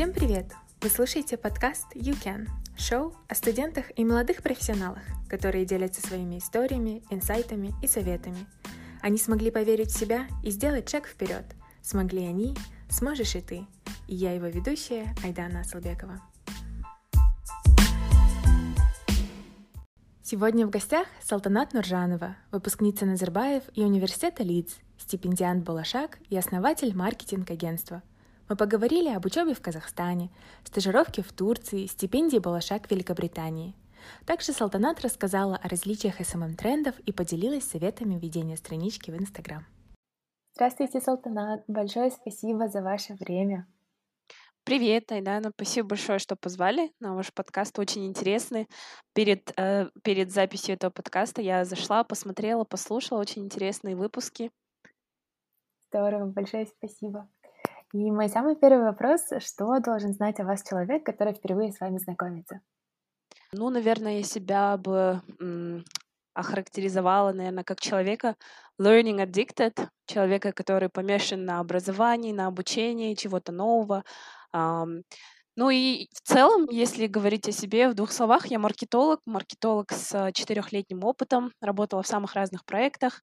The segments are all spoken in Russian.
Всем привет! Вы слушаете подкаст You Can, шоу о студентах и молодых профессионалах, которые делятся своими историями, инсайтами и советами. Они смогли поверить в себя и сделать шаг вперед. Смогли они, сможешь и ты. И я его ведущая Айдана Асалбекова. Сегодня в гостях Салтанат Нуржанова, выпускница Назарбаев и университета Лидс, стипендиант Балашак и основатель маркетинг-агентства. Мы поговорили об учебе в Казахстане, стажировке в Турции, стипендии Балашак в Великобритании. Также Салтанат рассказала о различиях SMM-трендов и поделилась советами ведения странички в Инстаграм. Здравствуйте, Салтанат. Большое спасибо за ваше время. Привет, Айдана. Спасибо большое, что позвали на ваш подкаст. Очень интересный. Перед, э, перед записью этого подкаста я зашла, посмотрела, послушала. Очень интересные выпуски. Здорово, большое спасибо. И мой самый первый вопрос, что должен знать о вас человек, который впервые с вами знакомится? Ну, наверное, я себя бы охарактеризовала, наверное, как человека learning addicted, человека, который помешан на образовании, на обучении чего-то нового, ну и в целом, если говорить о себе в двух словах, я маркетолог, маркетолог с четырехлетним опытом, работала в самых разных проектах.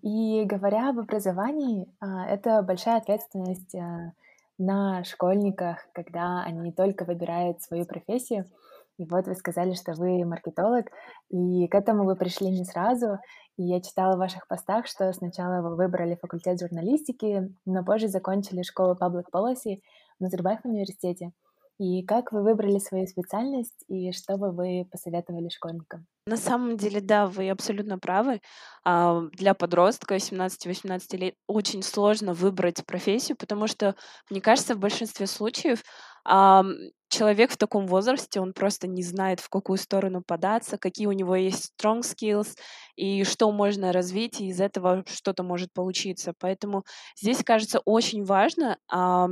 И говоря об образовании, а, это большая ответственность а, на школьниках, когда они только выбирают свою профессию. И вот вы сказали, что вы маркетолог, и к этому вы пришли не сразу. И я читала в ваших постах, что сначала вы выбрали факультет журналистики, но позже закончили школу Public Policy в Назарбаев университете. И как вы выбрали свою специальность и что бы вы посоветовали школьникам? На самом деле, да, вы абсолютно правы. А, для подростка 17-18 лет очень сложно выбрать профессию, потому что, мне кажется, в большинстве случаев человек в таком возрасте, он просто не знает, в какую сторону податься, какие у него есть strong skills, и что можно развить, и из этого что-то может получиться. Поэтому здесь, кажется, очень важно а,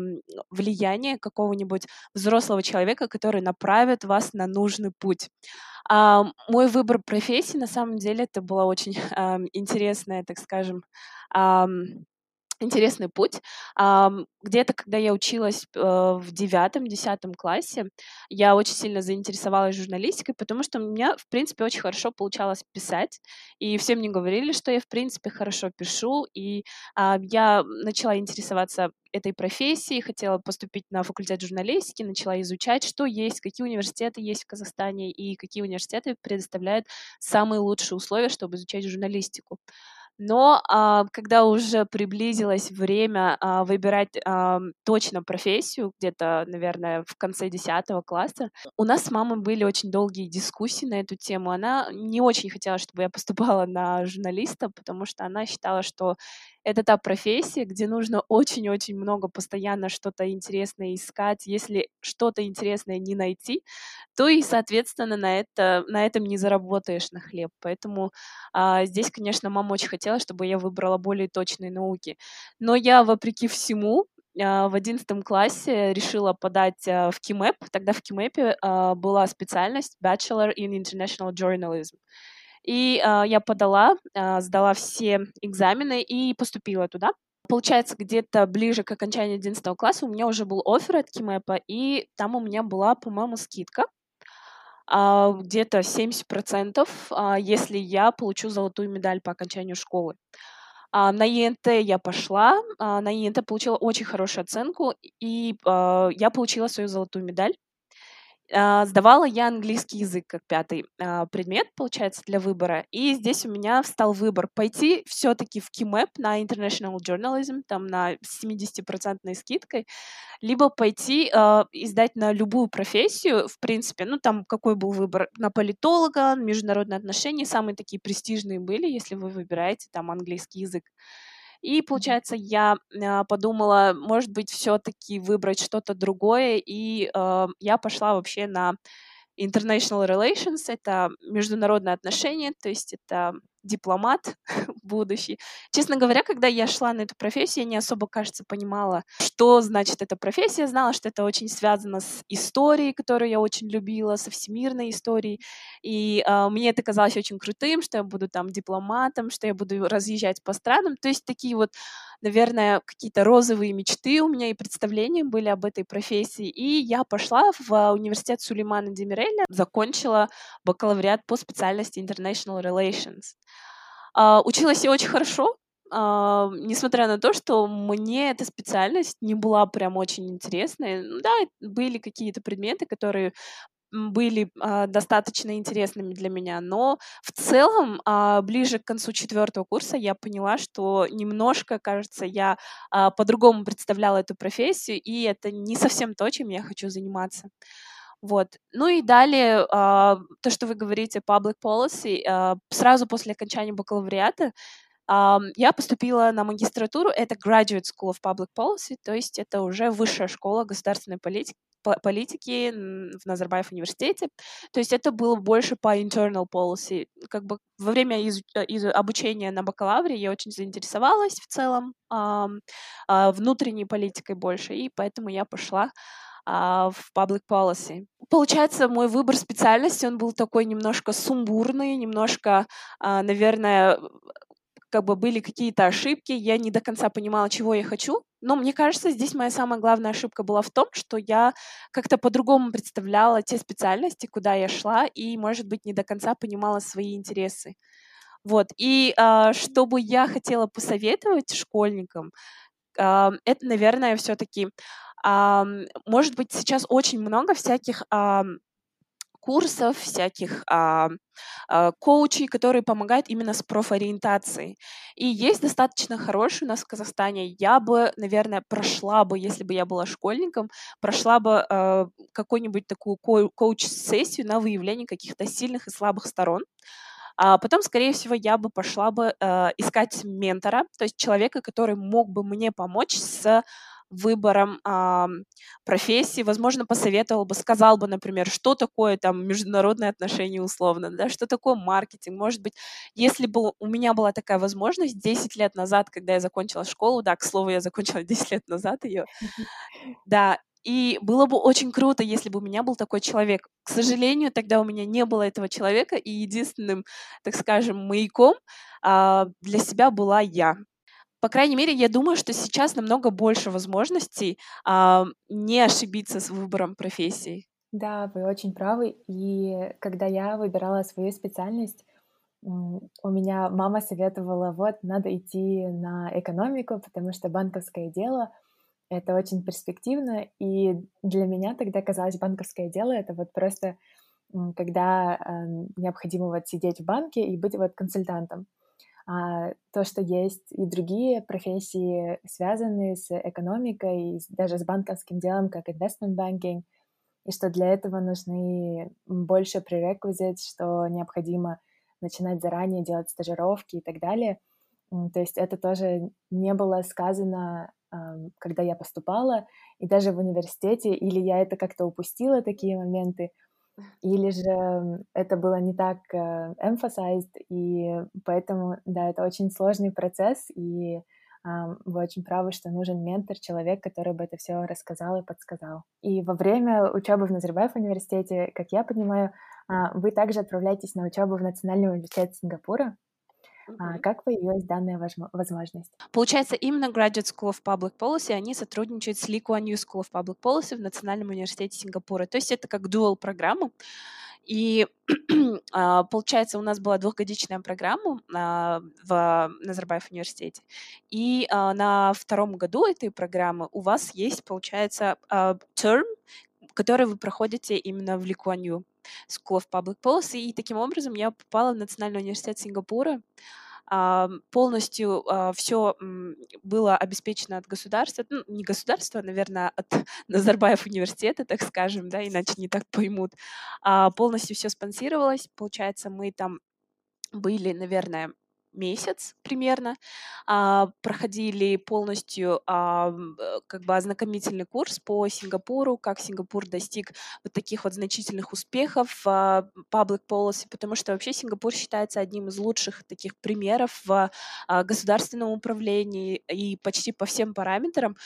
влияние какого-нибудь взрослого человека, который направит вас на нужный путь. А, мой выбор профессии, на самом деле, это была очень а, интересная, так скажем, а, интересный путь. Где-то, когда я училась э, в девятом-десятом классе, я очень сильно заинтересовалась журналистикой, потому что у меня, в принципе, очень хорошо получалось писать, и все мне говорили, что я, в принципе, хорошо пишу, и я начала интересоваться этой профессией, хотела поступить на факультет журналистики, начала изучать, что есть, какие университеты есть в Казахстане и какие университеты предоставляют самые лучшие условия, чтобы изучать журналистику. Но а, когда уже приблизилось время а, выбирать а, точно профессию, где-то, наверное, в конце 10 класса, у нас с мамой были очень долгие дискуссии на эту тему. Она не очень хотела, чтобы я поступала на журналиста, потому что она считала, что это та профессия, где нужно очень-очень много постоянно что-то интересное искать. Если что-то интересное не найти, то и, соответственно, на, это, на этом не заработаешь на хлеб. Поэтому а, здесь, конечно, мама очень хотела, чтобы я выбрала более точные науки. Но я, вопреки всему, а, в одиннадцатом классе решила подать а, в КИМЭП. Тогда в КИМЭПе а, была специальность Bachelor in International Journalism. И я подала, сдала все экзамены и поступила туда. Получается, где-то ближе к окончанию 11 класса у меня уже был офер от Кимэпа, и там у меня была, по-моему, скидка где-то 70%, э, если я получу золотую медаль по окончанию школы. А на ЕНТ я пошла, а на ЕНТ получила очень хорошую оценку, и я получила свою золотую медаль. А, сдавала я английский язык как пятый а, предмет, получается, для выбора. И здесь у меня встал выбор пойти все-таки в КИМЭП на International Journalism, там на 70% скидкой, либо пойти э, издать на любую профессию, в принципе, ну там какой был выбор, на политолога, международные отношения, самые такие престижные были, если вы выбираете там английский язык. И, получается, я а, подумала, может быть, все-таки выбрать что-то другое, и э, я пошла вообще на International Relations, это международные отношения, то есть это дипломат, будущий. Честно говоря, когда я шла на эту профессию, я не особо, кажется, понимала, что значит эта профессия. Знала, что это очень связано с историей, которую я очень любила, со всемирной историей. И э, мне это казалось очень крутым, что я буду там дипломатом, что я буду разъезжать по странам. То есть такие вот, наверное, какие-то розовые мечты у меня и представления были об этой профессии. И я пошла в университет Сулеймана Демиреля, закончила бакалавриат по специальности International Relations. Uh, училась я очень хорошо, Uh, несмотря на то, что мне эта специальность не была прям очень интересной. Да, были какие-то предметы, которые были э, достаточно интересными для меня, но в целом э, ближе к концу четвертого курса я поняла, что немножко, кажется, я э, по-другому представляла эту профессию, и это не совсем то, чем я хочу заниматься. Вот. Ну и далее, э, то, что вы говорите, public policy, э, сразу после окончания бакалавриата э, я поступила на магистратуру, это Graduate School of Public Policy, то есть это уже высшая школа государственной политики, политики в Назарбаев университете. То есть это было больше по internal policy. Как бы во время из, э, из обучения на бакалавре я очень заинтересовалась в целом э, э, внутренней политикой больше, и поэтому я пошла Uh, в public policy. Получается, мой выбор специальности, он был такой немножко сумбурный, немножко, uh, наверное, как бы были какие-то ошибки, я не до конца понимала, чего я хочу. Но мне кажется, здесь моя самая главная ошибка была в том, что я как-то по-другому представляла те специальности, куда я шла, и, может быть, не до конца понимала свои интересы. Вот. И э, что бы я хотела посоветовать школьникам, э, это, наверное, все-таки, может быть, сейчас очень много всяких курсов, всяких а, а, коучей, которые помогают именно с профориентацией. И есть достаточно хороший у нас в Казахстане. Я бы, наверное, прошла бы, если бы я была школьником, прошла бы а, какую-нибудь такую ко- коуч-сессию на выявление каких-то сильных и слабых сторон. А потом, скорее всего, я бы пошла бы э, искать ментора, то есть человека, который мог бы мне помочь с выбором а, профессии, возможно, посоветовал бы, сказал бы, например, что такое там международные отношения условно, да, что такое маркетинг. Может быть, если бы у меня была такая возможность 10 лет назад, когда я закончила школу, да, к слову, я закончила 10 лет назад ее, да, и было бы очень круто, если бы у меня был такой человек. К сожалению, тогда у меня не было этого человека, и единственным, так скажем, маяком а, для себя была я по крайней мере, я думаю, что сейчас намного больше возможностей а, не ошибиться с выбором профессии. Да, вы очень правы. И когда я выбирала свою специальность, у меня мама советовала, вот, надо идти на экономику, потому что банковское дело — это очень перспективно. И для меня тогда казалось, банковское дело — это вот просто когда э, необходимо вот сидеть в банке и быть вот консультантом а, то, что есть и другие профессии, связанные с экономикой, даже с банковским делом, как investment banking, и что для этого нужны больше prerequisites, что необходимо начинать заранее делать стажировки и так далее. То есть это тоже не было сказано, когда я поступала, и даже в университете, или я это как-то упустила, такие моменты, или же это было не так э, emphasized, и поэтому, да, это очень сложный процесс, и вы очень правы, что нужен ментор, человек, который бы это все рассказал и подсказал. И во время учебы в Назарбаев университете, как я понимаю, uh, вы также отправляетесь на учебу в Национальный университет Сингапура. А как появилась данная возможность? Получается, именно Graduate School of Public Policy, они сотрудничают с Lee Kuan Yew School of Public Policy в Национальном университете Сингапура. То есть это как dual программа. И а, получается, у нас была двухгодичная программа а, в Назарбаев университете. И на втором году этой программы у вас есть, получается, term, который вы проходите именно в Ли Куан Ю. School of Public Policy, и таким образом я попала в Национальный университет Сингапура. А, полностью а, все было обеспечено от государства, ну, не государства, а, наверное, от Назарбаев университета, так скажем, да, иначе не так поймут. Полностью все спонсировалось, получается, мы там были, наверное, месяц примерно, а, проходили полностью а, э, как бы ознакомительный курс по Сингапуру, как Сингапур достиг вот таких вот значительных успехов в public policy, потому что вообще Сингапур считается одним из лучших таких примеров в а, государственном управлении. И почти по всем параметрам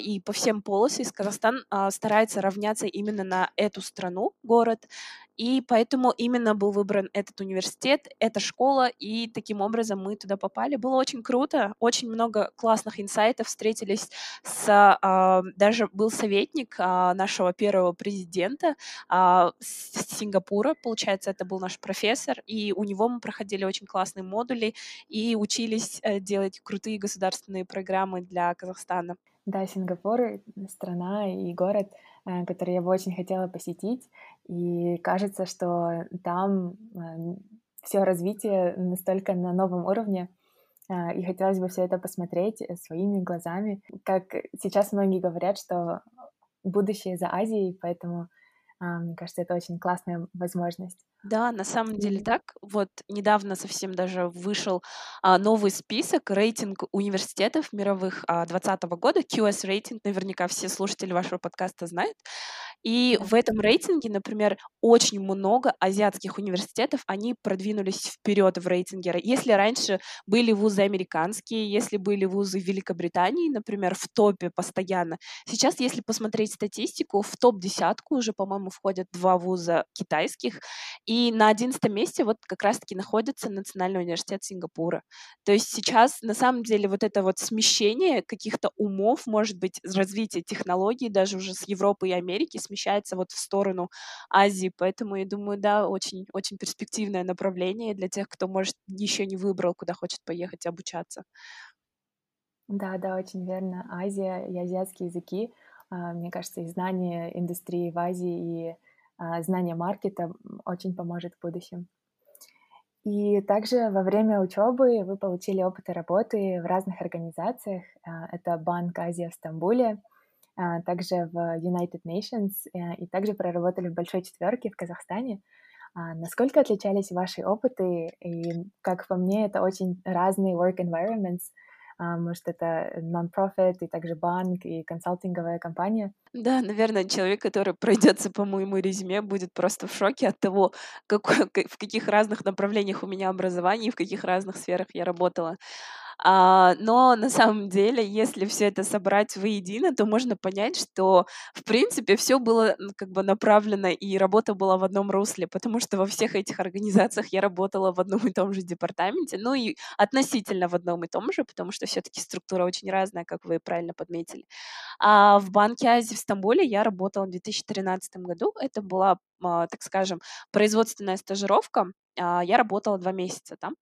и по всем policies Казахстан старается равняться именно на эту страну, город, и поэтому именно был выбран этот университет, эта школа, и таким образом мы туда попали. Было очень круто, очень много классных инсайтов, встретились с... А, даже был советник а, нашего первого президента а, с Сингапура, получается, это был наш профессор, и у него мы проходили очень классные модули и учились э, делать крутые государственные программы для Казахстана. Да, Сингапур — страна и город, э, который я бы очень хотела посетить. И кажется, что там э, все развитие настолько на новом уровне, э, и хотелось бы все это посмотреть своими глазами. Как сейчас многие говорят, что будущее за Азией, поэтому а, мне кажется, это очень классная возможность. Да, на самом деле так. Вот недавно совсем даже вышел а, новый список, рейтинг университетов мировых а, 2020 года, QS рейтинг, наверняка все слушатели вашего подкаста знают. И в этом рейтинге, например, очень много азиатских университетов, они продвинулись вперед в рейтинге. Если раньше были вузы американские, если были вузы Великобритании, например, в топе постоянно, сейчас, если посмотреть статистику, в топ-десятку уже, по-моему, входят два вуза китайских, и на одиннадцатом месте вот как раз-таки находится Национальный университет Сингапура. То есть сейчас, на самом деле, вот это вот смещение каких-то умов, может быть, развитие технологий даже уже с Европы и Америки смещается вот в сторону Азии, поэтому я думаю, да, очень, очень перспективное направление для тех, кто, может, еще не выбрал, куда хочет поехать обучаться. Да, да, очень верно. Азия и азиатские языки, мне кажется, и знание индустрии в Азии, и а, знание маркета очень поможет в будущем. И также во время учебы вы получили опыт работы в разных организациях. А, это Банк Азия в Стамбуле, а, также в United Nations, э, и также проработали в Большой Четверке в Казахстане. А, насколько отличались ваши опыты? И, как по мне, это очень разные work environments. А, может, это non-profit, и также банк, и консалтинговая компания. Да, наверное, человек, который пройдется по моему резюме, будет просто в шоке от того, какой, в каких разных направлениях у меня образование и в каких разных сферах я работала. А, но на самом деле, если все это собрать воедино, то можно понять, что в принципе все было как бы направлено и работа была в одном русле, потому что во всех этих организациях я работала в одном и том же департаменте, ну и относительно в одном и том же, потому что все-таки структура очень разная, как вы правильно подметили. А в Банке Азии в Стамбуле я работала в 2013 году. Это была, так скажем, производственная стажировка. А, я работала два месяца там.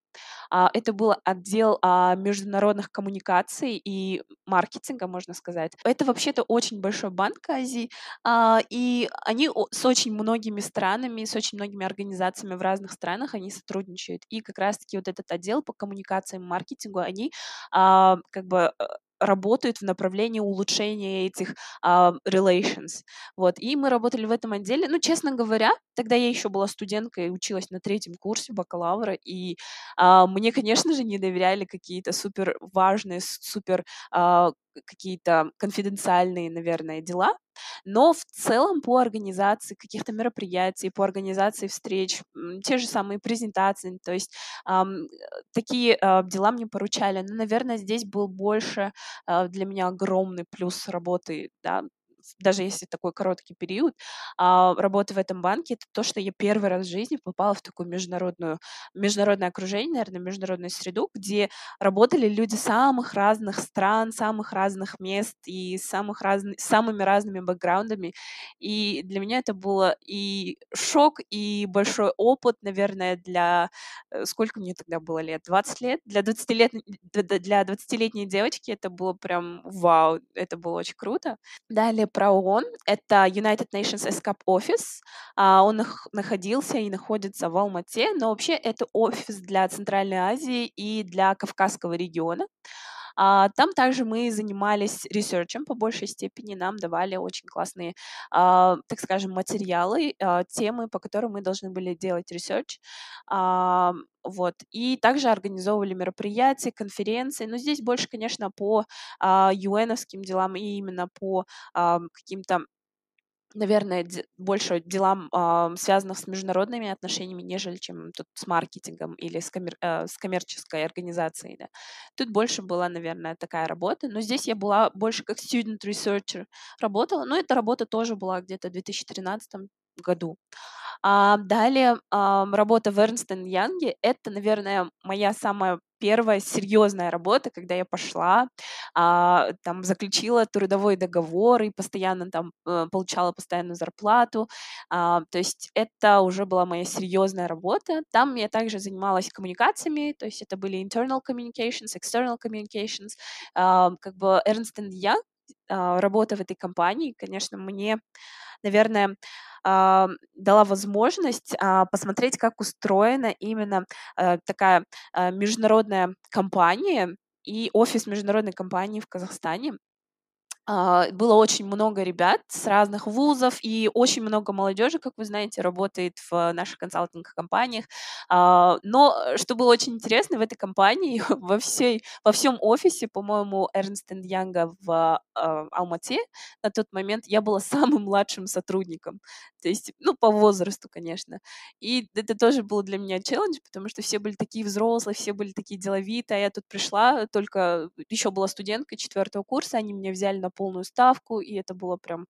А, это был отдел а, международных коммуникаций и маркетинга, можно сказать. Это вообще-то очень большой банк Азии, а, и они с очень многими странами, с очень многими организациями в разных странах они сотрудничают. И как раз-таки вот этот отдел по коммуникациям и маркетингу, они как бы э, работают в направлении улучшения этих uh, relations. Вот. И мы работали в этом отделе. Ну, честно говоря, тогда я еще была студенткой, училась на третьем курсе бакалавра, и uh, мне, конечно же, не доверяли какие-то супер важные, супер uh, какие-то конфиденциальные, наверное, дела, но в целом по организации каких-то мероприятий, по организации встреч, те же самые презентации, то есть эм, такие э, дела мне поручали. Но, наверное, здесь был больше э, для меня огромный плюс работы, да, даже если такой короткий период а, работы в этом банке, это то, что я первый раз в жизни попала в такую международную, международное окружение, наверное, международную среду, где работали люди самых разных стран, самых разных мест и самых разных, самыми разными бэкграундами. И для меня это было и шок, и большой опыт, наверное, для... Э, сколько мне тогда было лет? 20 лет? Для 20 лет для 20-летней девочки это было прям вау, это было очень круто. Далее про ООН. Это United Nations ESCAP Office. А, он находился и находится в Алмате, но вообще это офис для Центральной Азии и для Кавказского региона. А, там также мы занимались research ем по большей степени, нам давали очень классные, а, так скажем, материалы, а, темы, по которым мы должны были делать research. А, вот. И также организовывали мероприятия, конференции. Но здесь больше, конечно, по а, UN овским делам и именно по а, каким-то наверное, больше делам, э, связанных с международными отношениями, нежели чем тут с маркетингом или с, коммер, э, с коммерческой организацией. Да. Тут больше была, наверное, такая работа. Но здесь я была больше как student researcher работала. Но эта работа тоже была где-то в 2013 году. А, далее работа в Ernst Young. Это, наверное, моя самая первая серьезная работа, когда я пошла, а, там заключила трудовой договор и постоянно там а, получала постоянную зарплату. А, то есть это уже была моя серьезная работа. Там я также занималась коммуникациями, то есть это были internal communications, external communications. Как бы Ernst Young, а, работа в этой компании, конечно, мне, наверное, а, дала возможность а, посмотреть, как устроена именно э, такая международная компания и офис международной компании в Казахстане. А, было очень много ребят с разных вузов, и очень много молодежи, как вы знаете, работает в наших консалтинг-компаниях. А, но э, что было очень интересно, в этой компании во, всей, во всем офисе, по-моему, Эрнст Янга в а, Алмате на тот момент я была самым младшим сотрудником. То есть, ну, по возрасту, конечно. И это тоже было для меня челлендж, потому что все были такие взрослые, все были такие деловитые, а я тут пришла, только еще была студенткой четвертого курса, они меня взяли на полную ставку, и это было прям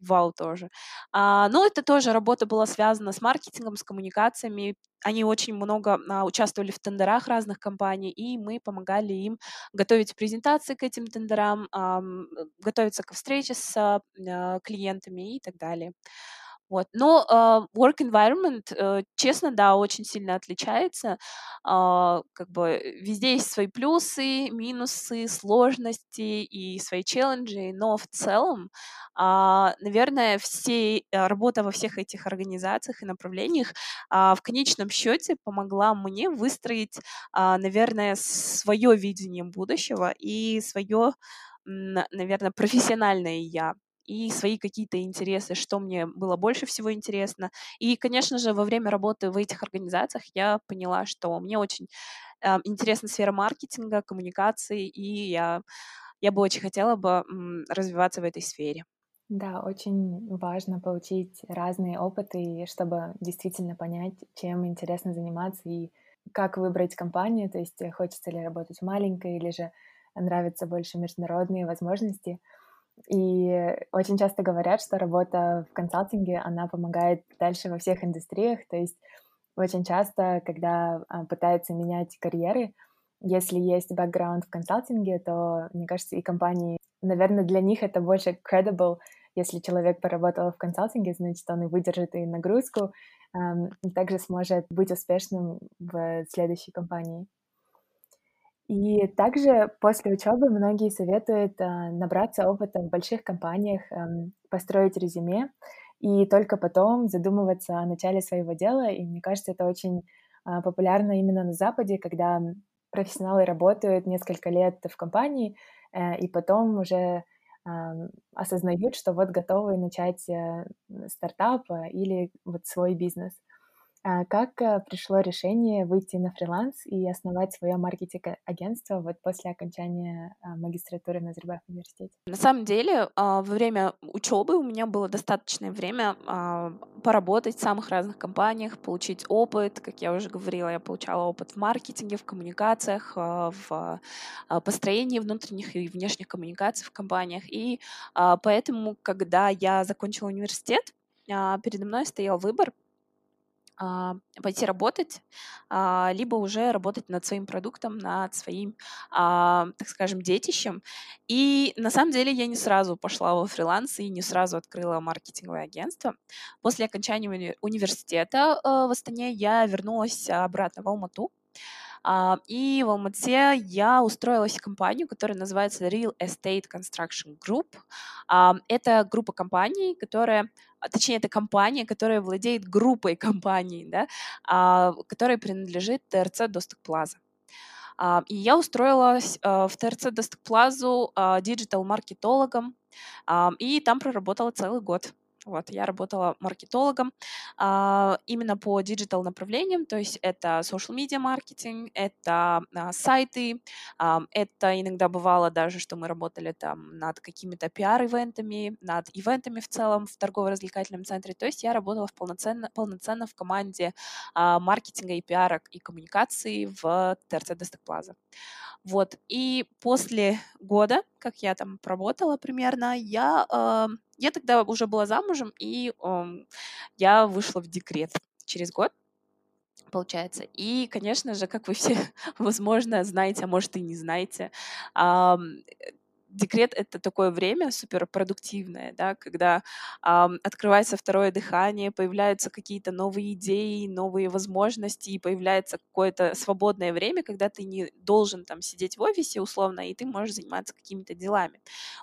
вау тоже. А, но это тоже работа была связана с маркетингом, с коммуникациями. Они очень много а, участвовали в тендерах разных компаний, и мы помогали им готовить презентации к этим тендерам, а, готовиться к встрече с а, клиентами и так далее. Вот. Но э, work environment, э, честно, да, очень сильно отличается. Э, как бы везде есть свои плюсы, минусы, сложности и свои челленджи, но в целом, э, наверное, все, работа во всех этих организациях и направлениях э, в конечном счете помогла мне выстроить, э, наверное, свое видение будущего и свое, наверное, профессиональное я и свои какие-то интересы, что мне было больше всего интересно. И, конечно же, во время работы в этих организациях я поняла, что мне очень э, интересна сфера маркетинга, коммуникации, и я, я бы очень хотела бы м, развиваться в этой сфере. Да, очень важно получить разные опыты, чтобы действительно понять, чем интересно заниматься и как выбрать компанию, то есть хочется ли работать маленькой или же нравятся больше международные возможности. И очень часто говорят, что работа в консалтинге, она помогает дальше во всех индустриях. То есть очень часто, когда а, пытаются менять карьеры, если есть бэкграунд в консалтинге, то, мне кажется, и компании, наверное, для них это больше credible, если человек поработал в консалтинге, значит, он и выдержит и нагрузку, и также сможет быть успешным в следующей компании. И также после учебы многие советуют а, набраться опыта в больших компаниях, эм, построить резюме и только потом задумываться о начале своего дела. И мне кажется, это очень а, популярно именно на Западе, когда профессионалы работают несколько лет в компании э, и потом уже осознают, что вот готовы начать э, стартап или вот свой бизнес. А как э, пришло решение выйти на фриланс и основать свое маркетинг-агентство вот после окончания а, магистратуры на Назарбаев университете? На самом деле, а, во время учебы у меня было достаточное время поработать в самых разных компаниях, получить опыт. Как я уже говорила, я получала опыт в маркетинге, в коммуникациях, в построении внутренних и внешних коммуникаций в компаниях. И поэтому, когда я закончила университет, передо мной стоял выбор пойти работать, а, либо уже работать над своим продуктом, над своим, а, так скажем, детищем. И на самом деле я не сразу пошла во фриланс и не сразу открыла маркетинговое агентство. После окончания уни- университета в Астане я вернулась обратно в Алмату. И в Алмате я устроилась в компанию, которая называется Real Estate Construction Group. Это группа компаний, которая а, точнее, это компания, которая владеет группой компаний, да, а, которой принадлежит ТРЦ Достык Плаза. И я устроилась в ТРЦ Достык Плазу digital-маркетологом, и там проработала целый год. Вот, я работала маркетологом а, именно по digital направлениям, то есть это social media marketing, это а, сайты, а, это иногда бывало даже, что мы работали там над какими-то пиар-ивентами, над ивентами в целом в торгово-развлекательном центре, то есть я работала в полноценно, полноценно в команде а, маркетинга и пиара и коммуникации в ТРЦ Плаза. Вот, и после года, как я там проработала примерно, я э, я тогда уже была замужем, и э, я вышла в декрет через год получается. И, конечно же, как вы все, возможно, знаете, а может и не знаете, декрет — это такое время суперпродуктивное, да, когда э, открывается второе дыхание, появляются какие-то новые идеи, новые возможности, и появляется какое-то свободное время, когда ты не должен там сидеть в офисе условно, и ты можешь заниматься какими-то делами.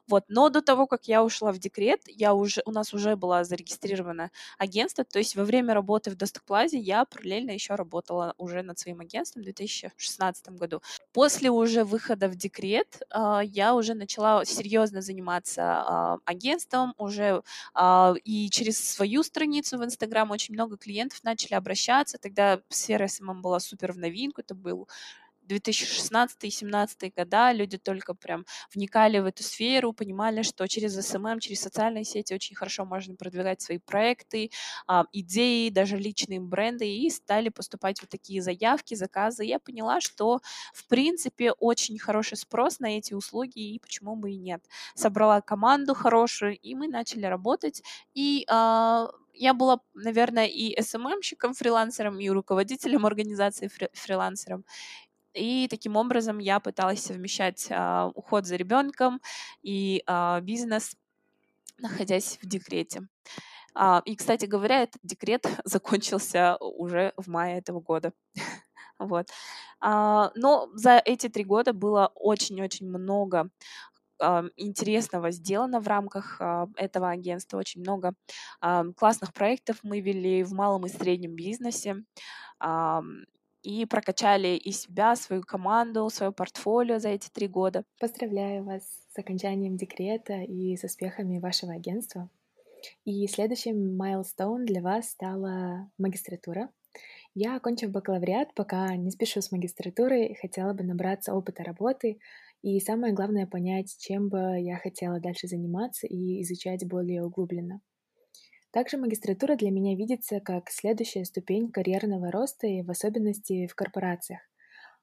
Вот. Но до того, как я ушла в декрет, я уже, у нас уже было зарегистрировано агентство, то есть во время работы в Достык Плазе я параллельно еще работала уже над своим агентством в 2016 году. После уже выхода в декрет э, я уже начала начала серьезно заниматься а, агентством уже а, и через свою страницу в Инстаграм очень много клиентов начали обращаться. Тогда сфера SMM была супер в новинку, это был 2016-2017 года люди только прям вникали в эту сферу, понимали, что через SMM, через социальные сети очень хорошо можно продвигать свои проекты, а, идеи, даже личные бренды, и стали поступать вот такие заявки, заказы. Я поняла, что, в принципе, очень хороший спрос на эти услуги, и почему бы и нет. Собрала команду хорошую, и мы начали работать, и а, я была, наверное, и СММщиком, фрилансером, и руководителем организации фрилансером. И таким образом я пыталась совмещать а, уход за ребенком и а, бизнес, находясь в декрете. А, и, кстати говоря, этот декрет закончился уже в мае этого года. вот. Но за эти три года было очень-очень много интересного сделано в рамках этого агентства. Очень много классных проектов мы вели в малом и среднем бизнесе и прокачали и себя, свою команду, свое портфолио за эти три года. Поздравляю вас с окончанием декрета и с успехами вашего агентства. И следующим майлстоун для вас стала магистратура. Я, окончив бакалавриат, пока не спешу с магистратурой, хотела бы набраться опыта работы и самое главное понять, чем бы я хотела дальше заниматься и изучать более углубленно. Также магистратура для меня видится как следующая ступень карьерного роста и в особенности в корпорациях.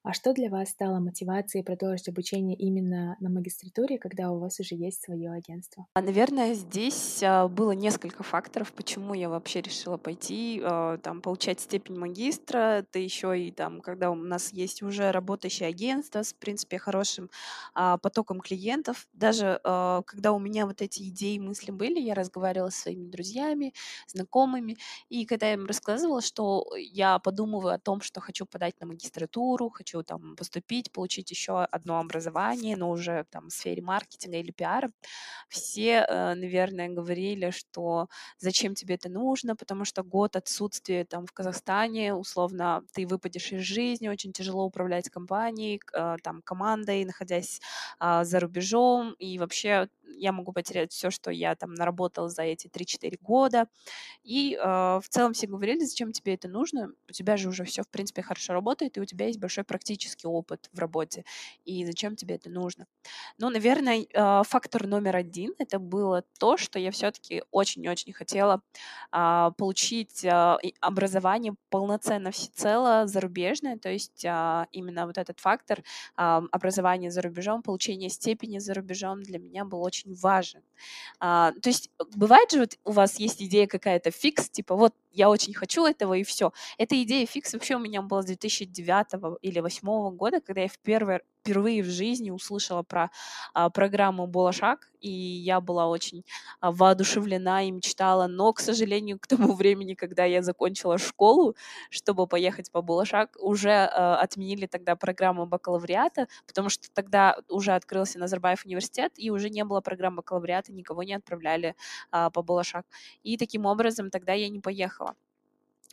А что для вас стало мотивацией продолжить обучение именно на магистратуре, когда у вас уже есть свое агентство? А, наверное, здесь а, было несколько факторов, почему я вообще решила пойти а, там получать степень магистра. Это еще и там, когда у нас есть уже работающее агентство с, в принципе, хорошим потоком клиентов. Даже когда у меня вот эти идеи, мысли были, я разговаривала со своими друзьями, знакомыми, и когда я им рассказывала, что я подумываю о том, что хочу подать на магистратуру, хочу хочу там поступить, получить еще одно образование, но уже там в сфере маркетинга или пиара, все, э, наверное, говорили, что зачем тебе это нужно, потому что год отсутствия там в Казахстане, условно, ты выпадешь из жизни, очень тяжело управлять компанией, э, там, командой, находясь а, за рубежом, и вообще я могу потерять все, что я там наработала за эти 3-4 года. И э, в целом все говорили, зачем тебе это нужно, у тебя же уже все, в принципе, хорошо работает, и у тебя есть большой практический опыт в работе, и зачем тебе это нужно. Ну, наверное, э, фактор номер один — это было то, что я все-таки очень-очень хотела э, получить э, образование полноценно всецело зарубежное, то есть э, именно вот этот фактор э, образования за рубежом, получение степени за рубежом для меня был очень очень важен. А, то есть бывает же, вот у вас есть идея какая-то фикс, типа вот я очень хочу этого и все. Эта идея фикс вообще у меня была с 2009 или 2008 года, когда я впервые, впервые в жизни услышала про а, программу «Болошак», и я была очень а, воодушевлена и мечтала, но, к сожалению, к тому времени, когда я закончила школу, чтобы поехать по «Болошак», уже а, отменили тогда программу бакалавриата, потому что тогда уже открылся Назарбаев университет, и уже не было программы бакалавриата, никого не отправляли а, по «Болошак». И таким образом тогда я не поехала.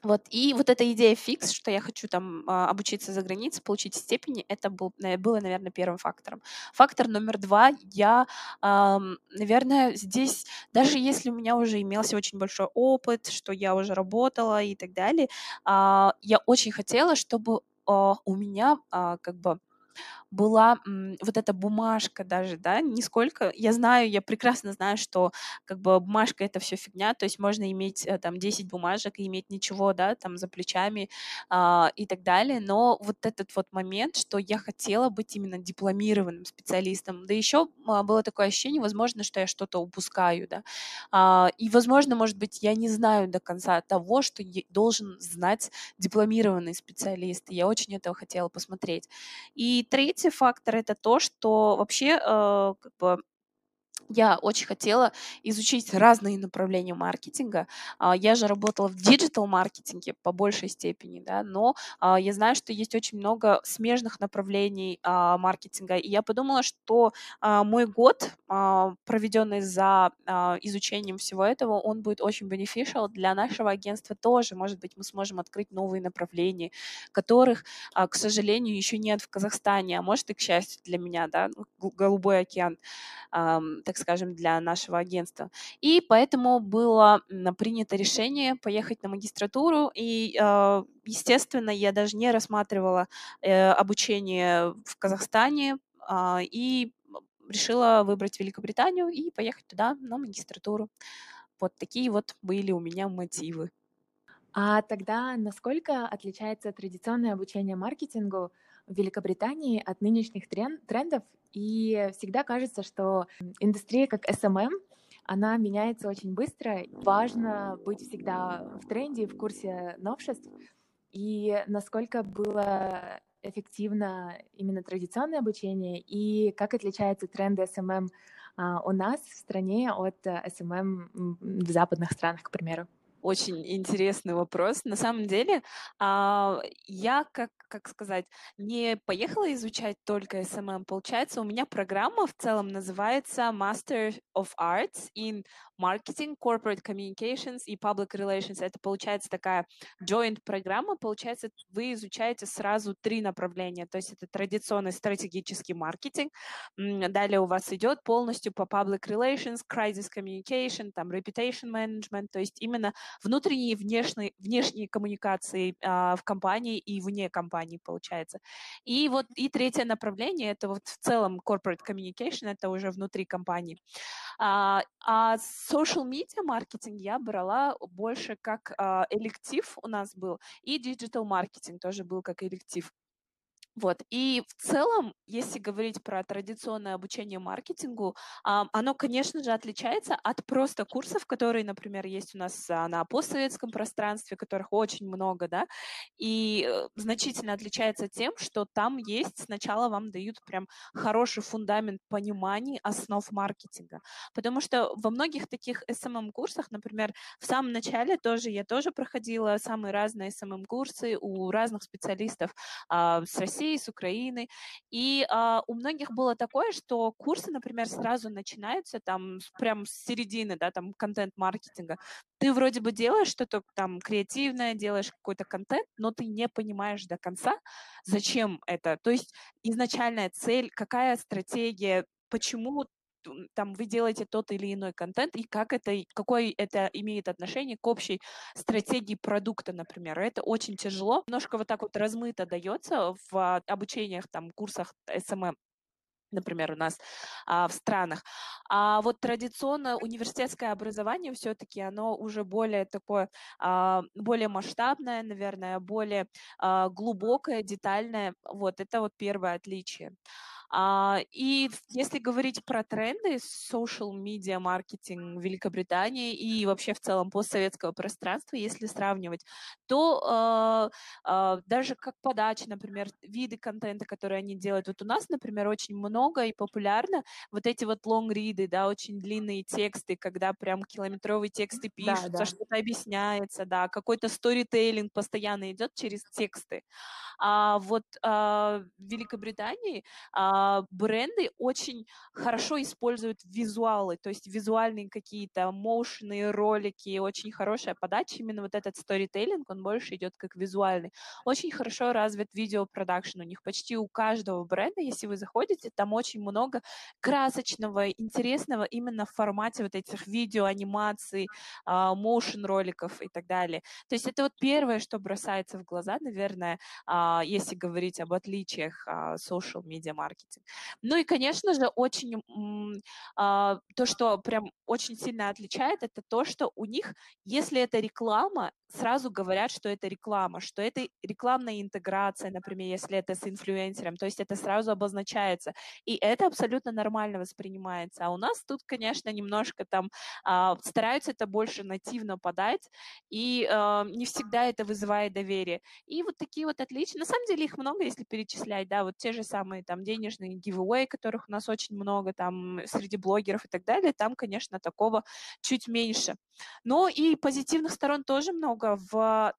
Вот, и вот эта идея фикс, что я хочу там а, обучиться за границей, получить степени, это был, было, наверное, первым фактором. Фактор номер два, я, наверное, здесь, даже если у меня уже имелся очень большой опыт, что я уже работала и так далее, а, я очень хотела, чтобы а, у меня как бы была вот эта бумажка даже, да, нисколько. Я знаю, я прекрасно знаю, что как бы бумажка это все фигня, то есть можно иметь э, там 10 бумажек и иметь ничего, да, там за плечами а, и так далее, но вот этот вот момент, что я хотела быть именно дипломированным специалистом, да еще а, было такое ощущение, возможно, что я что-то упускаю, да, а, и, возможно, может быть, я не знаю до конца того, что должен знать дипломированный специалист, и я очень этого хотела посмотреть. И третий фактор это то, что вообще э, как бы я очень хотела изучить разные направления маркетинга. А, я же работала в диджитал-маркетинге по большей степени, да, но а, я знаю, что есть очень много смежных направлений а, маркетинга, и я подумала, что мой год, проведенный за изучением всего этого, он будет очень beneficial для нашего агентства тоже. Может быть, мы сможем открыть новые направления, которых, к сожалению, еще нет в Казахстане, а может и к счастью для меня, да, ну, голубой океан так скажем, для нашего агентства. И поэтому было принято решение поехать на магистратуру, и, а, естественно, я даже не рассматривала э, обучение в Казахстане, а, и решила выбрать Великобританию и поехать туда на магистратуру. Вот такие вот были у меня мотивы. А тогда насколько отличается традиционное обучение маркетингу в Великобритании от нынешних трендов и всегда кажется, что индустрия как SMM, она меняется очень быстро. Важно быть всегда в тренде, в курсе новшеств. И насколько было эффективно именно традиционное обучение, и как отличаются тренды SMM а, у нас в стране от SMM в западных странах, к примеру? Очень интересный вопрос. На самом деле, а, я, как, как сказать, не поехала изучать только SMM. Получается, у меня программа в целом называется Master of Arts in Marketing, Corporate Communications и Public Relations. Это получается такая joint программа. Получается, вы изучаете сразу три направления. То есть это традиционный стратегический маркетинг. Далее у вас идет полностью по Public Relations, Crisis Communication, там Reputation Management. То есть именно внутренние и внешние, внешние коммуникации а, в компании и вне компании, получается. И вот и третье направление, это вот в целом corporate communication, это уже внутри компании. А, а social media маркетинг я брала больше как а, электив у нас был, и digital маркетинг тоже был как электив. Вот. И в целом, если говорить про традиционное обучение маркетингу, оно, конечно же, отличается от просто курсов, которые, например, есть у нас а, на постсоветском пространстве, которых очень много, да, и э, значительно отличается тем, что там есть, сначала вам дают прям хороший фундамент понимания основ маркетинга, потому что во многих таких SMM-курсах, например, в самом начале тоже я тоже проходила самые разные SMM-курсы у разных специалистов а, с России, России, с Украины. И а, у многих было такое, что курсы, например, сразу начинаются там прям с середины, да, там контент-маркетинга. Ты вроде бы делаешь что-то там креативное, делаешь какой-то контент, но ты не понимаешь до конца, зачем это. То есть изначальная цель, какая стратегия, почему там вы делаете тот или иной контент, и как это, какой это имеет отношение к общей стратегии продукта, например. Это очень тяжело. Немножко вот так вот размыто дается в обучениях, там, курсах SMM например, у нас а, в странах. А вот традиционно университетское образование все-таки оно уже более такое, а, более масштабное, наверное, более а, глубокое, детальное. Вот это вот первое отличие. А, и если говорить про тренды social media маркетинг Великобритании и вообще в целом постсоветского пространства, если сравнивать, то а, а, даже как подача, например, виды контента, которые они делают. Вот у нас, например, очень много и популярно вот эти вот long-риды, да, очень длинные тексты, когда прям километровые тексты пишутся, да, да. что-то объясняется, да, какой-то сторителлинг постоянно идет через тексты. А вот а, в Великобритании а, бренды очень хорошо используют визуалы, то есть визуальные какие-то моушенные ролики, очень хорошая подача, именно вот этот сторителлинг, он больше идет как визуальный. Очень хорошо развит видеопродакшн у них, почти у каждого бренда, если вы заходите, там очень много красочного, интересного именно в формате вот этих видео, анимаций, моушен роликов и так далее. То есть это вот первое, что бросается в глаза, наверное, а, если говорить об отличиях а, social media маркетинг. Ну и, конечно же, очень а, то, что прям очень сильно отличает, это то, что у них, если это реклама, сразу говорят, что это реклама, что это рекламная интеграция, например, если это с инфлюенсером, то есть это сразу обозначается. И это абсолютно нормально воспринимается. А у нас тут, конечно, немножко там а, стараются это больше нативно подать, и а, не всегда это вызывает доверие. И вот такие вот отличия. На самом деле их много, если перечислять, да, вот те же самые там денежные giveaway, которых у нас очень много там среди блогеров и так далее, там, конечно, такого чуть меньше. Но и позитивных сторон тоже много в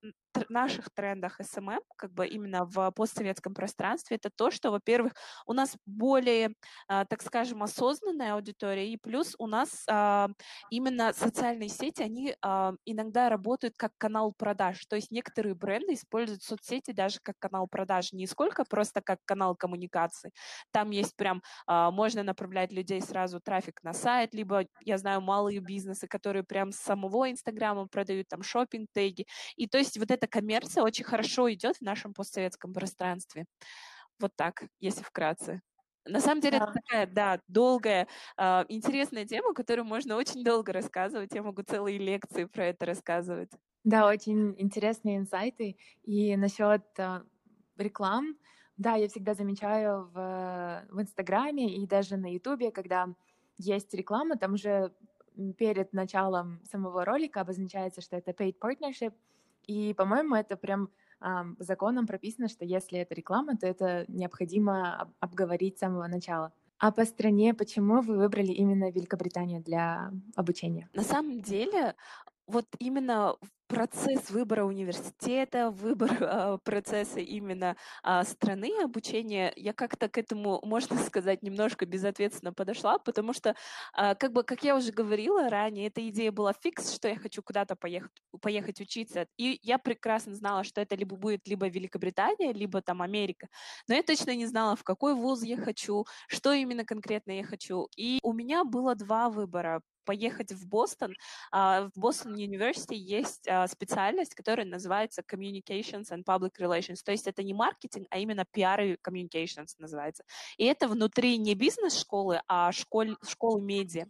наших трендах SMM, как бы именно в постсоветском пространстве, это то, что, во-первых, у нас более, а, так скажем, осознанная аудитория, и плюс у нас а, именно социальные сети, они а, иногда работают как канал продаж, то есть некоторые бренды используют соцсети даже как канал продаж, не сколько просто как канал коммуникации. Там есть прям, можно направлять людей сразу трафик на сайт, либо, я знаю, малые бизнесы, которые прям с самого Инстаграма продают там шопинг-теги, и то есть вот это эта коммерция очень хорошо идет в нашем постсоветском пространстве. Вот так, если вкратце. На самом деле, да. это такая, да, долгая, э, интересная тема, которую можно очень долго рассказывать. Я могу целые лекции про это рассказывать. Да, очень интересные инсайты. И насчет э, реклам, да, я всегда замечаю в, в Инстаграме и даже на Ютубе, когда есть реклама, там уже перед началом самого ролика обозначается, что это paid partnership, и, по-моему, это прям законом прописано, что если это реклама, то это необходимо обговорить с самого начала. А по стране, почему вы выбрали именно Великобританию для обучения? На самом деле, вот именно процесс выбора университета, выбор э, процесса именно э, страны обучения, я как-то к этому, можно сказать, немножко безответственно подошла, потому что, э, как бы, как я уже говорила ранее, эта идея была фикс, что я хочу куда-то поехать, поехать учиться, и я прекрасно знала, что это либо будет либо Великобритания, либо там Америка, но я точно не знала, в какой вуз я хочу, что именно конкретно я хочу, и у меня было два выбора поехать в Бостон. Uh, в Бостон University есть uh, специальность, которая называется Communications and Public Relations. То есть это не маркетинг, а именно PR и Communications называется. И это внутри не бизнес-школы, а школь, школы медиа.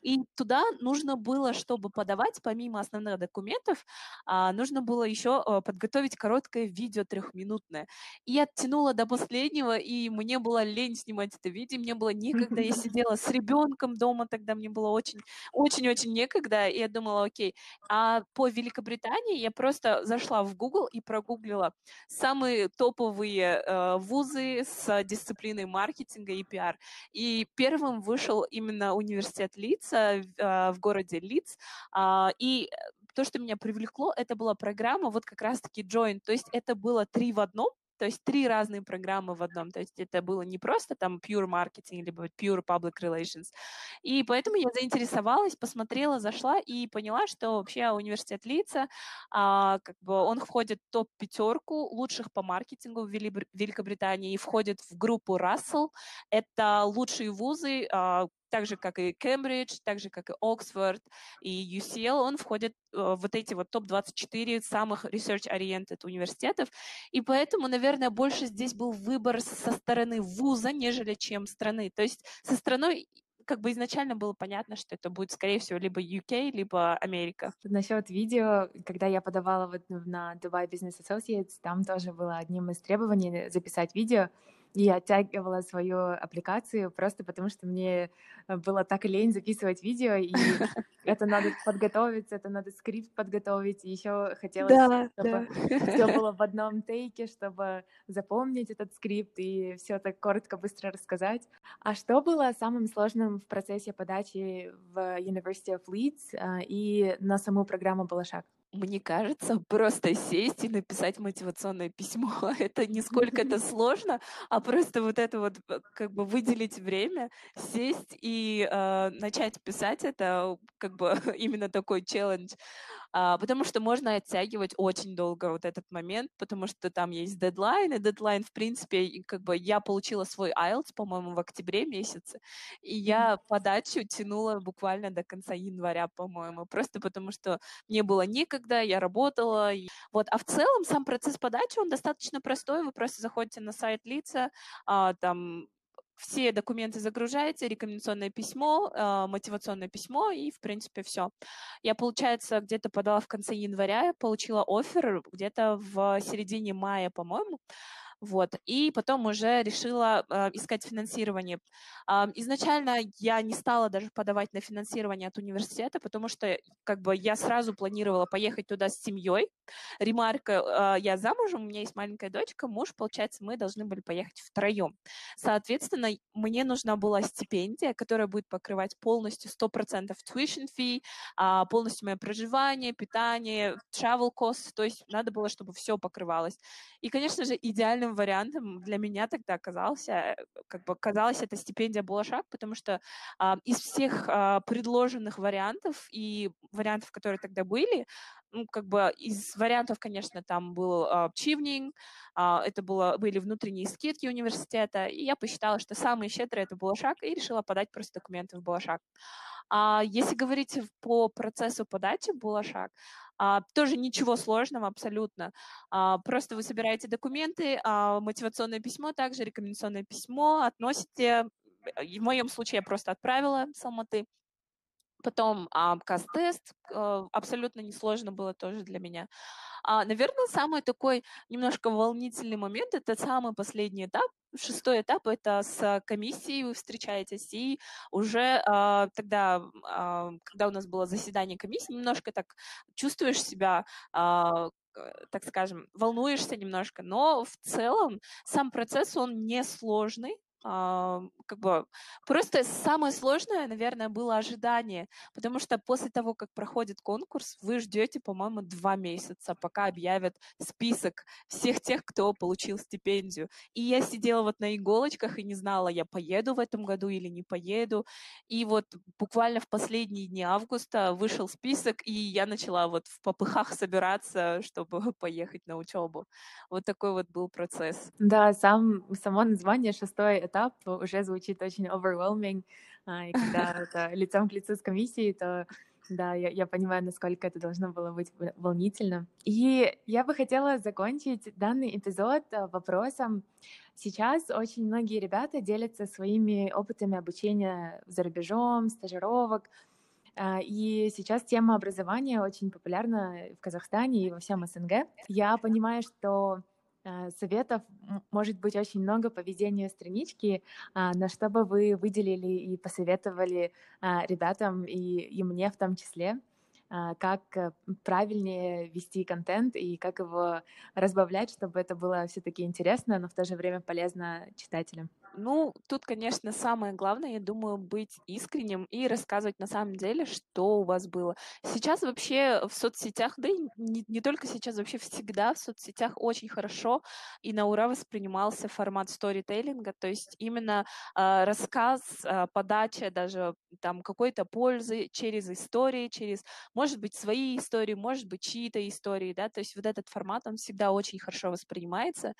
И туда нужно было, чтобы подавать, помимо основных документов, uh, нужно было еще подготовить короткое видео трехминутное. И оттянула до последнего, и мне было лень снимать это видео, мне было некогда, я сидела с ребенком дома, тогда мне было очень очень-очень некогда, и я думала, окей. А по Великобритании я просто зашла в Google и прогуглила самые топовые э, вузы с дисциплиной маркетинга и пиар. И первым вышел именно университет Лидса э, в городе Лидс. Э, и то, что меня привлекло, это была программа вот как раз-таки Join, то есть это было три в одном, то есть три разные программы в одном. То есть это было не просто там pure marketing, либо pure public relations. И поэтому я заинтересовалась, посмотрела, зашла и поняла, что вообще университет Лица, а, как бы он входит в топ-пятерку лучших по маркетингу в Великобритании и входит в группу Russell. Это лучшие вузы, а, так же, как и Кембридж, так же, как и Оксфорд и UCL, он входит в вот эти вот топ-24 самых research-oriented университетов. И поэтому, наверное, больше здесь был выбор со стороны вуза, нежели чем страны. То есть со страной как бы изначально было понятно, что это будет, скорее всего, либо UK, либо Америка. Насчет видео, когда я подавала вот на Dubai Business Associates, там тоже было одним из требований записать видео и я оттягивала свою аппликацию просто потому, что мне э, было так лень записывать видео, и это надо подготовиться, это надо скрипт подготовить, и еще хотелось, да, чтобы да. все было в одном тейке, чтобы запомнить этот скрипт и все так коротко, быстро рассказать. А что было самым сложным в процессе подачи в University of Leeds э, и на саму программу «Балашак»? Мне кажется, просто сесть и написать мотивационное письмо. Это не сколько это сложно, а просто вот это вот э, как бы выделить время, сесть и э, начать писать это как бы именно такой челлендж. А, потому что можно оттягивать очень долго вот этот момент, потому что там есть дедлайн, и дедлайн, в принципе, как бы я получила свой IELTS, по-моему, в октябре месяце, и я подачу тянула буквально до конца января, по-моему, просто потому что мне было некогда некогда, я работала. Вот. А в целом сам процесс подачи, он достаточно простой. Вы просто заходите на сайт лица, а, там все документы загружаете, рекомендационное письмо, э, мотивационное письмо, и, в принципе, все. Я, получается, где-то подала в конце января, получила офер где-то в середине мая, по-моему. Вот. И потом уже решила э, искать финансирование. Э, изначально я не стала даже подавать на финансирование от университета, потому что как бы я сразу планировала поехать туда с семьей. Ремарка, э, я замужем, у меня есть маленькая дочка, муж, получается, мы должны были поехать втроем. Соответственно, мне нужна была стипендия, которая будет покрывать полностью 100% tuition fee, э, полностью мое проживание, питание, travel costs, то есть надо было, чтобы все покрывалось. И, конечно же, идеальным идеальным вариантом для меня тогда оказался, э, как бы казалась эта стипендия Булашак, потому что а, из всех а, предложенных вариантов и вариантов, которые тогда были, ну, как бы из вариантов, конечно, там был uh, Чивнинг, uh, это было, были внутренние скидки университета, и я посчитала, что самый щедрый это Балашак, и решила подать просто документы в Балашак. А если говорить по процессу подачи Булашак, а, тоже ничего сложного абсолютно. А, просто вы собираете документы, а, мотивационное письмо, также рекомендационное письмо, относите. В моем случае я просто отправила с Алматы. Потом а, каст-тест, а, абсолютно несложно было тоже для меня. А, наверное, самый такой немножко волнительный момент – это самый последний этап. Шестой этап – это с комиссией вы встречаетесь, и уже тогда, когда у нас было заседание комиссии, немножко так чувствуешь себя так скажем, волнуешься немножко, но в целом сам процесс, он несложный, как бы просто самое сложное, наверное, было ожидание, потому что после того, как проходит конкурс, вы ждете, по-моему, два месяца, пока объявят список всех тех, кто получил стипендию. И я сидела вот на иголочках и не знала, я поеду в этом году или не поеду. И вот буквально в последние дни августа вышел список, и я начала вот в попыхах собираться, чтобы поехать на учебу. Вот такой вот был процесс. Да, сам, само название шестой этап уже звучит очень overwhelming, а, и когда это лицом к лицу с комиссией, то да, я, я понимаю, насколько это должно было быть волнительно. И я бы хотела закончить данный эпизод э, вопросом. Сейчас очень многие ребята делятся своими опытами обучения за рубежом, стажировок. А, и сейчас тема образования очень популярна в Казахстане и во всем СНГ. Я понимаю, что советов может быть очень много по ведению странички, а, на что бы вы выделили и посоветовали а, ребятам и, и мне в том числе, а, как э, правильнее вести контент и как его разбавлять, чтобы это было все-таки интересно, но в то же время полезно читателям. Ну, тут, конечно, самое главное, я думаю, быть искренним и рассказывать на самом деле, что у вас было. Сейчас вообще в соцсетях, да и не, не только сейчас, вообще всегда в соцсетях очень хорошо и на ура воспринимался формат сторителлинга, то есть именно э, рассказ, э, подача даже там какой-то пользы через истории, через, может быть, свои истории, может быть, чьи-то истории, да, то есть вот этот формат, он всегда очень хорошо воспринимается,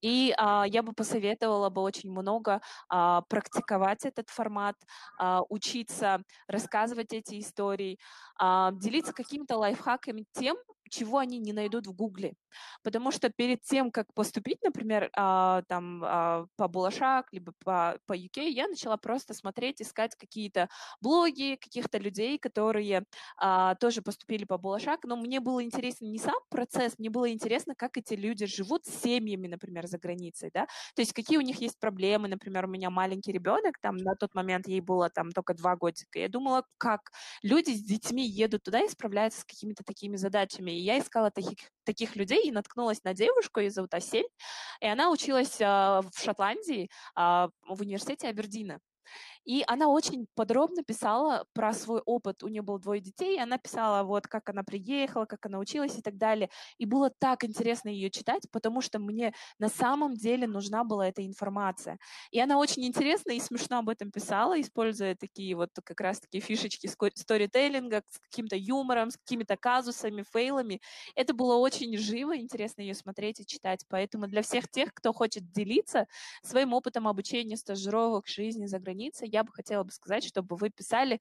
и а, я бы посоветовала бы очень много а, практиковать этот формат, а, учиться рассказывать эти истории, а, делиться какими-то лайфхаками тем, чего они не найдут в Гугле. Потому что перед тем, как поступить, например, а, там а, по Булашак, либо по, по UK, я начала просто смотреть, искать какие-то блоги каких-то людей, которые а, тоже поступили по Булашак, но мне было интересно не сам процесс, мне было интересно, как эти люди живут с семьями, например, за границей, да, то есть какие у них есть проблемы, например, у меня маленький ребенок, там на тот момент ей было там только два годика, я думала, как люди с детьми едут туда и справляются с какими-то такими задачами, и я искала таких, таких людей и наткнулась на девушку, ее зовут Асель, и она училась э, в Шотландии, э, в университете Абердина. И она очень подробно писала про свой опыт. У нее было двое детей, и она писала вот, как она приехала, как она училась и так далее. И было так интересно ее читать, потому что мне на самом деле нужна была эта информация. И она очень интересно и смешно об этом писала, используя такие вот как раз-таки фишечки сторителлинга с каким-то юмором, с какими-то казусами, фейлами. Это было очень живо, интересно ее смотреть и читать. Поэтому для всех тех, кто хочет делиться своим опытом обучения, стажировок, жизни за границей, я бы хотела бы сказать, чтобы вы писали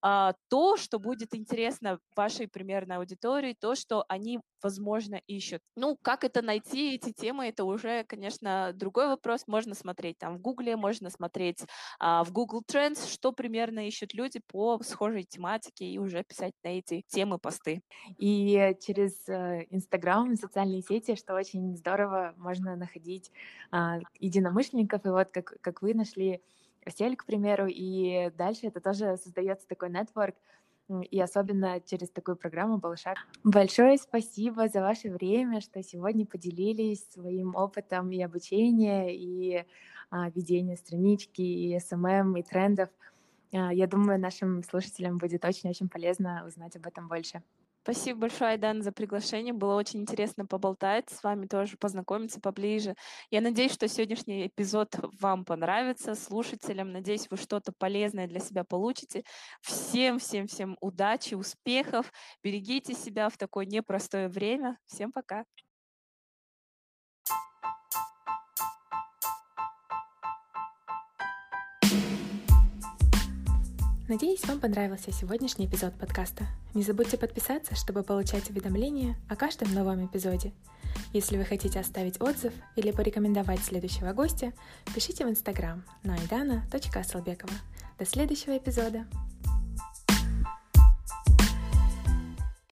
а, то, что будет интересно вашей примерной аудитории, то, что они, возможно, ищут. Ну, как это найти, эти темы, это уже, конечно, другой вопрос. Можно смотреть там в Гугле, можно смотреть а, в Google Trends, что примерно ищут люди по схожей тематике и уже писать на эти темы посты. И через э, Инстаграм, социальные сети, что очень здорово, можно находить а, единомышленников, и вот как, как вы нашли постель, к примеру, и дальше это тоже создается такой network, и особенно через такую программу «Болашак». Большое спасибо за ваше время, что сегодня поделились своим опытом и обучения, и а, ведения странички, и SMM, и трендов. А, я думаю, нашим слушателям будет очень-очень полезно узнать об этом больше. Спасибо большое, Айдан, за приглашение. Было очень интересно поболтать с вами тоже, познакомиться поближе. Я надеюсь, что сегодняшний эпизод вам понравится, слушателям. Надеюсь, вы что-то полезное для себя получите. Всем, всем, всем удачи, успехов. Берегите себя в такое непростое время. Всем пока. Надеюсь, вам понравился сегодняшний эпизод подкаста. Не забудьте подписаться, чтобы получать уведомления о каждом новом эпизоде. Если вы хотите оставить отзыв или порекомендовать следующего гостя, пишите в Инстаграм на aidana.asalbekova. До следующего эпизода!